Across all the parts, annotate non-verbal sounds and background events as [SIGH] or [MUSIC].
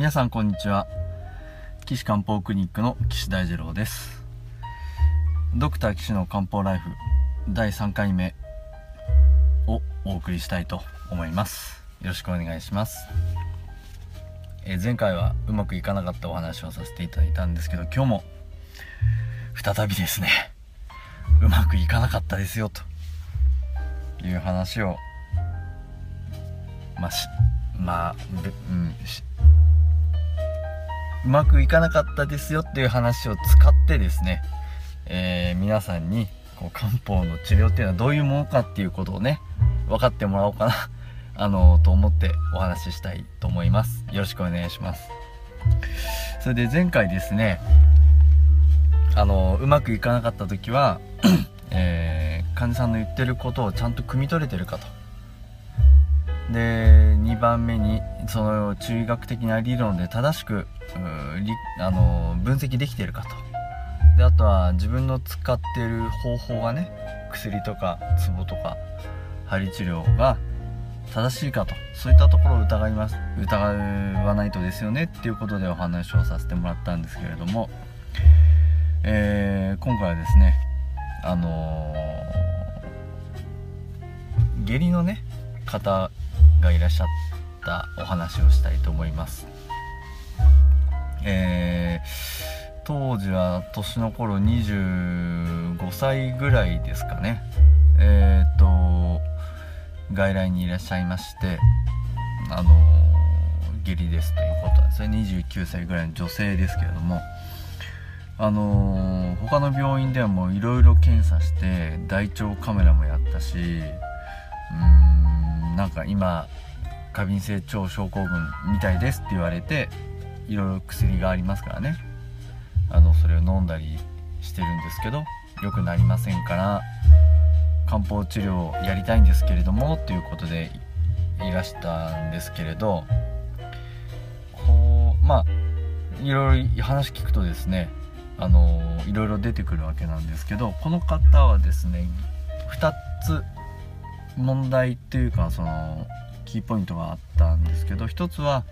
皆さんこんにちは。岸漢方クリニックの岸大二郎です。ドクター岸の漢方ライフ第3回目をお送りしたいと思います。よろしくお願いします。え前回はうまくいかなかったお話をさせていただいたんですけど今日も再びですねうまくいかなかったですよという話をまあしまあ、うんうまくいかなかったですよっていう話を使ってですね、えー、皆さんにこう漢方の治療っていうのはどういうものかっていうことをね分かってもらおうかな [LAUGHS] あのと思ってお話ししたいと思います。よろしくお願いします。それで前回ですねあのうまくいかなかった時は、[CLEARS THROAT] えー、患者さんの言ってることをちゃんと汲み取れてるかと。で2番目にその中医学的な理論で正しくあの分析できているかと。であとは自分の使ってる方法がね薬とかツボとか針治療が正しいかと。そういったところを疑います。疑わないとですよね。っていうことでお話をさせてもらったんですけれども、えー、今回はですねあのー、下痢のね方がいらっしゃったお話をしたいと思います。えー、当時は年の頃25歳ぐらいですかね。えっ、と外来にいらっしゃいましてあの下痢ですということなんですね。29歳ぐらいの女性ですけれども。あの他の病院ではもういろいろ検査して大腸カメラもやったしうーなんか今過敏性腸症候群みたいですって言われていろいろ薬がありますからね。あのそれを飲んだりしてるんですけど良くなりませんから漢方治療をやりたいんですけれどもということでいらしたんですけれどこうまあいろいろ話聞くとですねあのいろいろ出てくるわけなんですけどこの方はですね2つ問題っていうかそのキーポイントがあったんですけど一つは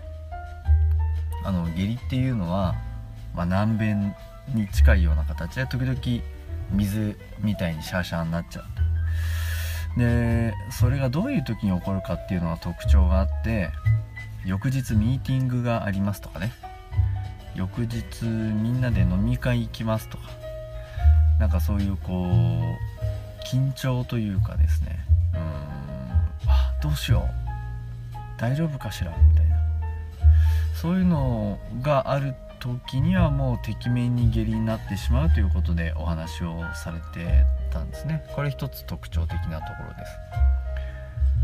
あの下痢っていうのは、まあ、軟便に近いような形で時々水みたいにシャーシャーになっちゃうと。でそれがどういう時に起こるかっていうのは特徴があって翌日ミーティングがありますとかね。翌日みんなで飲み会行きますとか。なんかそういうこう緊張というかですね。どうしよう。大丈夫かしら？みたいな。そういうのがある時にはもうてきめんに下痢になってしまうということでお話をされてたんですね。これ一つ特徴的なところです。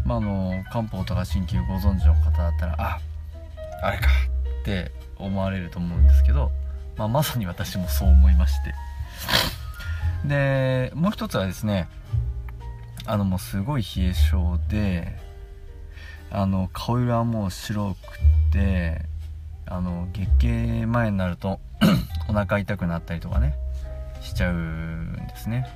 まあの漢方とか鍼灸ご存知の方だったらああれかって思われると思うんですけど、まあ、まさに私もそう思いまして。でもう一つはですねあのもうすごい冷え性であの顔色はもう白くてあの月経前になると [CLEARS THROAT] お腹痛くなったりとかねしちゃうんですね。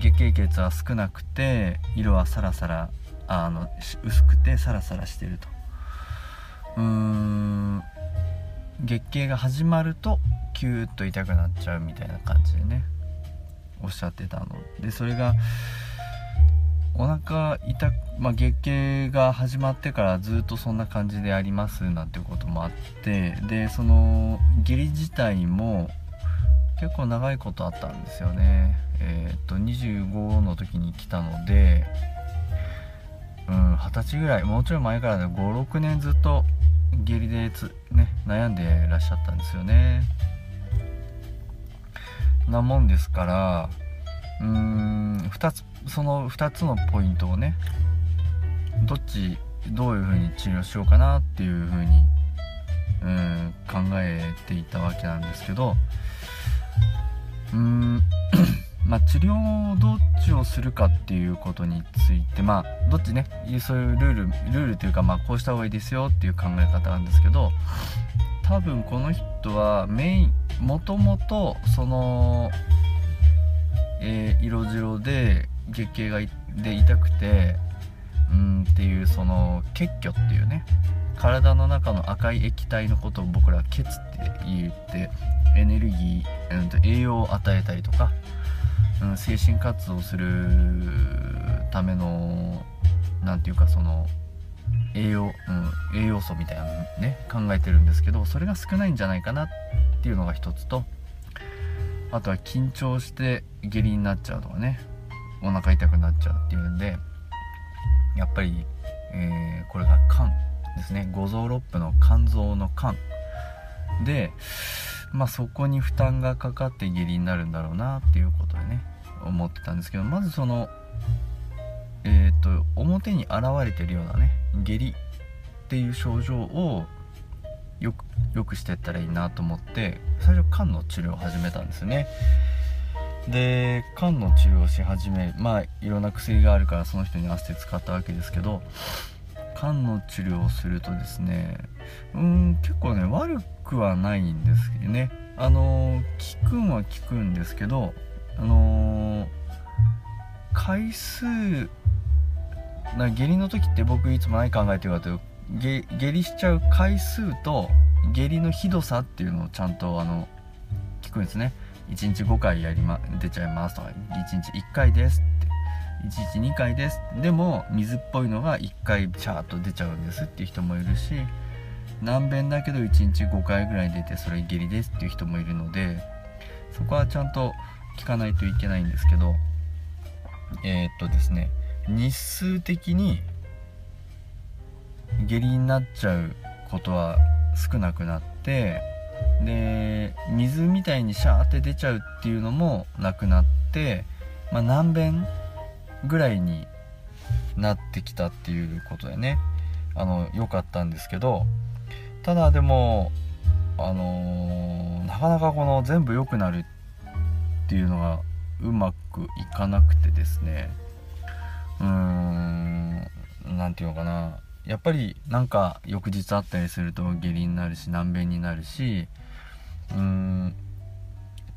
月経血は少なくて色はサラサラあの薄くてサラサラしてると。うーん月経が始まるとキューッと痛くなっちゃうみたいな感じでねおっしゃってたの。でそれがお腹痛まあ、月経が始まってからずっとそんな感じでありますなんていうこともあってでその下痢自体も結構長いことあったんですよね。えっ、と25の時に来たのでうん二十歳ぐらいもうちょい前からで56年ずっと下痢でつ、ね、悩んでらっしゃったんですよね。なもんですからうーん2つその2つのポイントをねどっちどういう風に治療しようかなっていう風にうん考えていたわけなんですけどうーん [COUGHS] まあ治療をどっちをするかっていうことについてまあどっちねそういうルールルールというかまあこうした方がいいですよっていう考え方なんですけど多分この人はメインもともとその、えー、色白で月経がで痛くてうんっていうその結虚っていうね体の中の赤い液体のことを僕らは血って言ってエネルギー、うん、と栄養を与えたりとか、うん、精神活動するための何て言うかその栄養、うん、栄養素みたいなのね考えてるんですけどそれが少ないんじゃないかなっていうのが一つとあとは緊張して下痢になっちゃうとかねお腹痛くなっちゃうっていうんでやっぱり、えー、これが肝ですね。五臓六腑の肝臓の肝でまあそこに負担がかかって下痢になるんだろうなっていうことでね思ってたんですけどまずそのえっ、と表に現れてるようなね下痢っていう症状をよくよくしてったらいいなと思って最初肝の治療を始めたんですね。で肝の治療をし始めまあいろんな薬があるからその人に合わせて使ったわけですけど肝の治療をするとですねうん結構ね悪くはないんですけどね。あの効くんは効くんですけどあの回数な下痢の時って僕いつも何考えてるかというと下痢しちゃう回数と下痢のひどさっていうのをちゃんとあの聞くんですね。1日5回やりま出ちゃいますとか1日1回ですって1日2回です。でも水っぽいのが1回チャーッと出ちゃうんですっていう人もいるし難便だけど1日5回ぐらい出てそれ下痢ですっていう人もいるのでそこはちゃんと聞かないといけないんですけどえー、っとですね日数的に下痢になっちゃうことは少なくなってで水みたいにシャーって出ちゃうっていうのもなくなって、まあ、難便ぐらいになってきたっていうことでね。あの良かったんですけどただでもあのー、なかなかこの全部良くなるっていうのがうまくいかなくてですね。うーん何て言うのかな。やっぱりなんか翌日あったりすると下痢になるし難便になるしうーん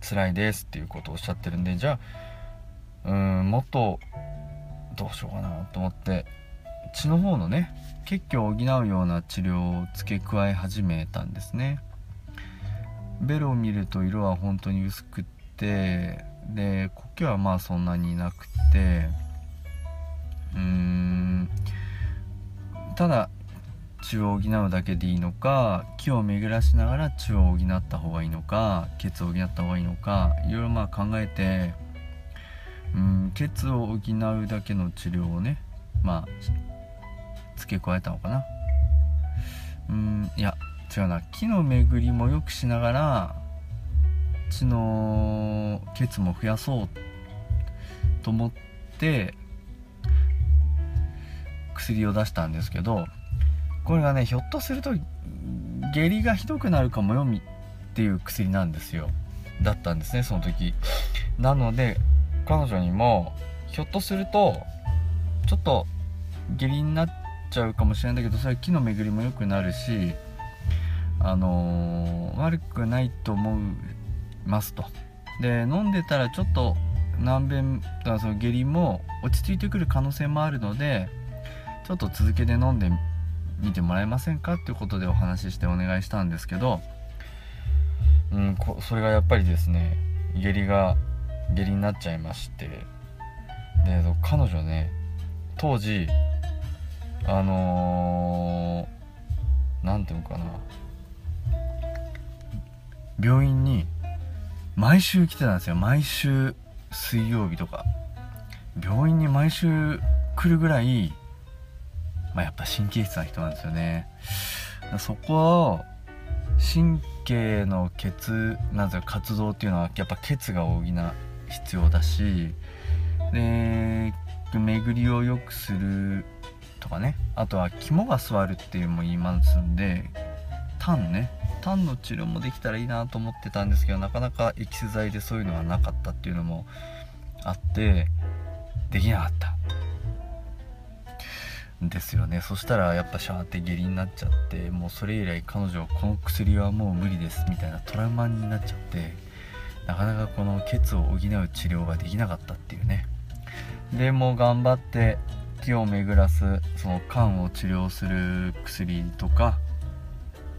辛いですっていうことをおっしゃってるんでじゃあうんもっとどうしようかなと思って血の方のね血虚を補うような治療を付け加え始めたんですね。ベロを見ると色は本当に薄くってで苔はまあそんなになくてうーんただ血を補うだけでいいのか気を巡らしながら血を補った方がいいのか血を補った方がいいのかいろいろまあ考えてうん血を補うだけの治療をねまあ付け加えたのかな。うんいや違うな。気の巡りも良くしながら血の血も増やそうと思って薬を出したんですけどこれがねひょっとすると下痢がひどくなるかもよみっていう薬なんですよ。だったんですねその時。なので彼女にもひょっとするとちょっと下痢になっちゃうかもしれないんだけどそれ気の巡りも良くなるしあのー、悪くないと思いますと。で飲んでたらちょっと難便その下痢も落ち着いてくる可能性もあるのでちょっと続けて飲んでみてもらえませんかっていうことでお話ししてお願いしたんですけど、うん、こそれがやっぱりですね下痢が下痢になっちゃいましてで彼女ね当時あの何、ー、ていうのかな病院に毎週来てたんですよ。毎週水曜日とか。病院に毎週来るぐらいまあ、やっぱ神経質な人なんですよね。そこを神経の血なんか活動っていうのはやっぱ血が補う必要だしで巡りを良くするとかね。あとは肝が座るっていうのも言いますんで痰ね。痰の治療もできたらいいなと思ってたんですけどなかなかエキス剤でそういうのはなかったっていうのもあってできなかった。ですよね。そしたらやっぱシャーって下痢になっちゃってもうそれ以来彼女この薬はもう無理ですみたいなトラウマになっちゃってなかなかこの血を補う治療ができなかったっていうね。でも頑張って気を巡らすその肝を治療する薬とか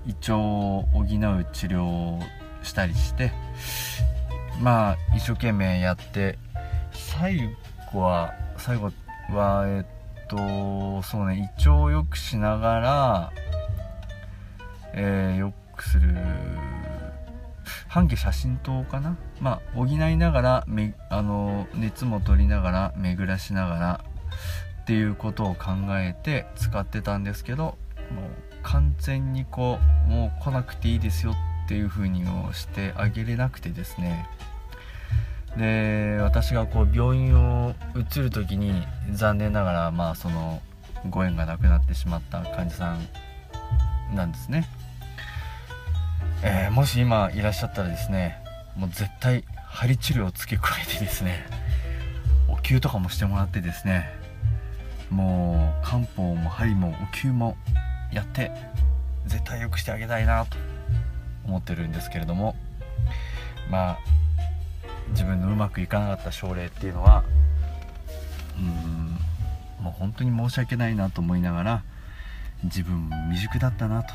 胃腸を補う治療をしたりしてまあ一生懸命やって最後は最後はえっとそうね胃腸を良くしながらえー、よくする半径写真灯かな？まあ補いながらめあの熱も取りながら巡らしながらっていうことを考えて使ってたんですけどもう完全にこうもう来なくていいですよっていう風にしてあげれなくてですね。で私がこう病院を移る時に残念ながらまあそのご縁がなくなってしまった患者さんなんですね。えー、もし今いらっしゃったらですねもう絶対針治療を付け加えてですねお灸とかもしてもらってですねもう漢方も針もお灸もやって絶対良くしてあげたいなと思ってるんですけれどもまあ自分のうまくいかなかった症例っていうのはうんもう本当に申し訳ないなと思いながら自分未熟だったなと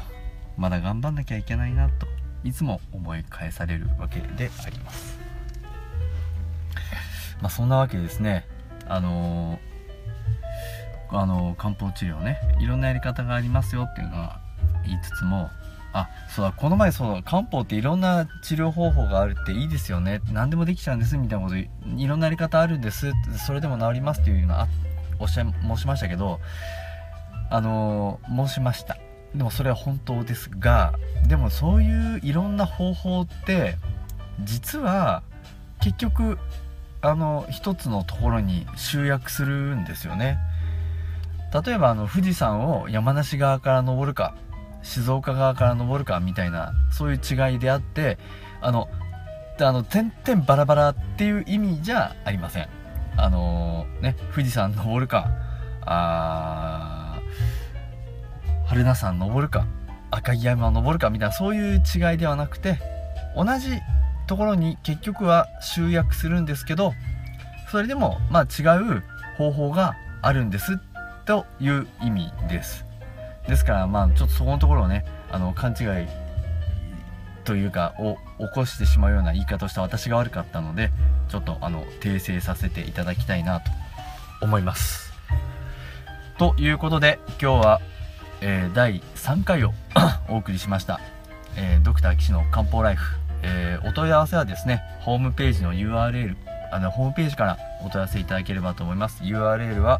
まだ頑張んなきゃいけないなといつも思い返されるわけであります。まあそんなわけですねあのー、あの、漢方治療ねいろんなやり方がありますよっていうのは言いつつもあそうだこの前そう漢方っていろんな治療方法があるっていいですよね。何でもできちゃうんです。みたいなこといろんなやり方あるんです。それでも治りますっていうのはおっしゃ申しましたけどあの、申しました。でもそれは本当です。がでもそういういろんな方法って実は結局あの一つのところに集約するんですよね。例えばあの富士山を山梨側から登るか。静岡側から登るかみたいなそういう違いであってあのあの点々バラバラっていう意味じゃありません。あのー、ね富士山登るかあ春名山登るか赤城山を登るかみたいなそういう違いではなくて同じところに結局は集約するんですけどそれでもまあ違う方法があるんですという意味です。ですからまあちょっとそこのところをねあの勘違いというかを起こしてしまうような言い方をした私が悪かったのでちょっとあの訂正させていただきたいなと思います。ということで今日はえー、第3回を [COUGHS] お送りしました、えー、ドクター岸の漢方ライフ、えー、お問い合わせはですねホームページの URL あのホームページからお問い合わせいただければと思います。URL は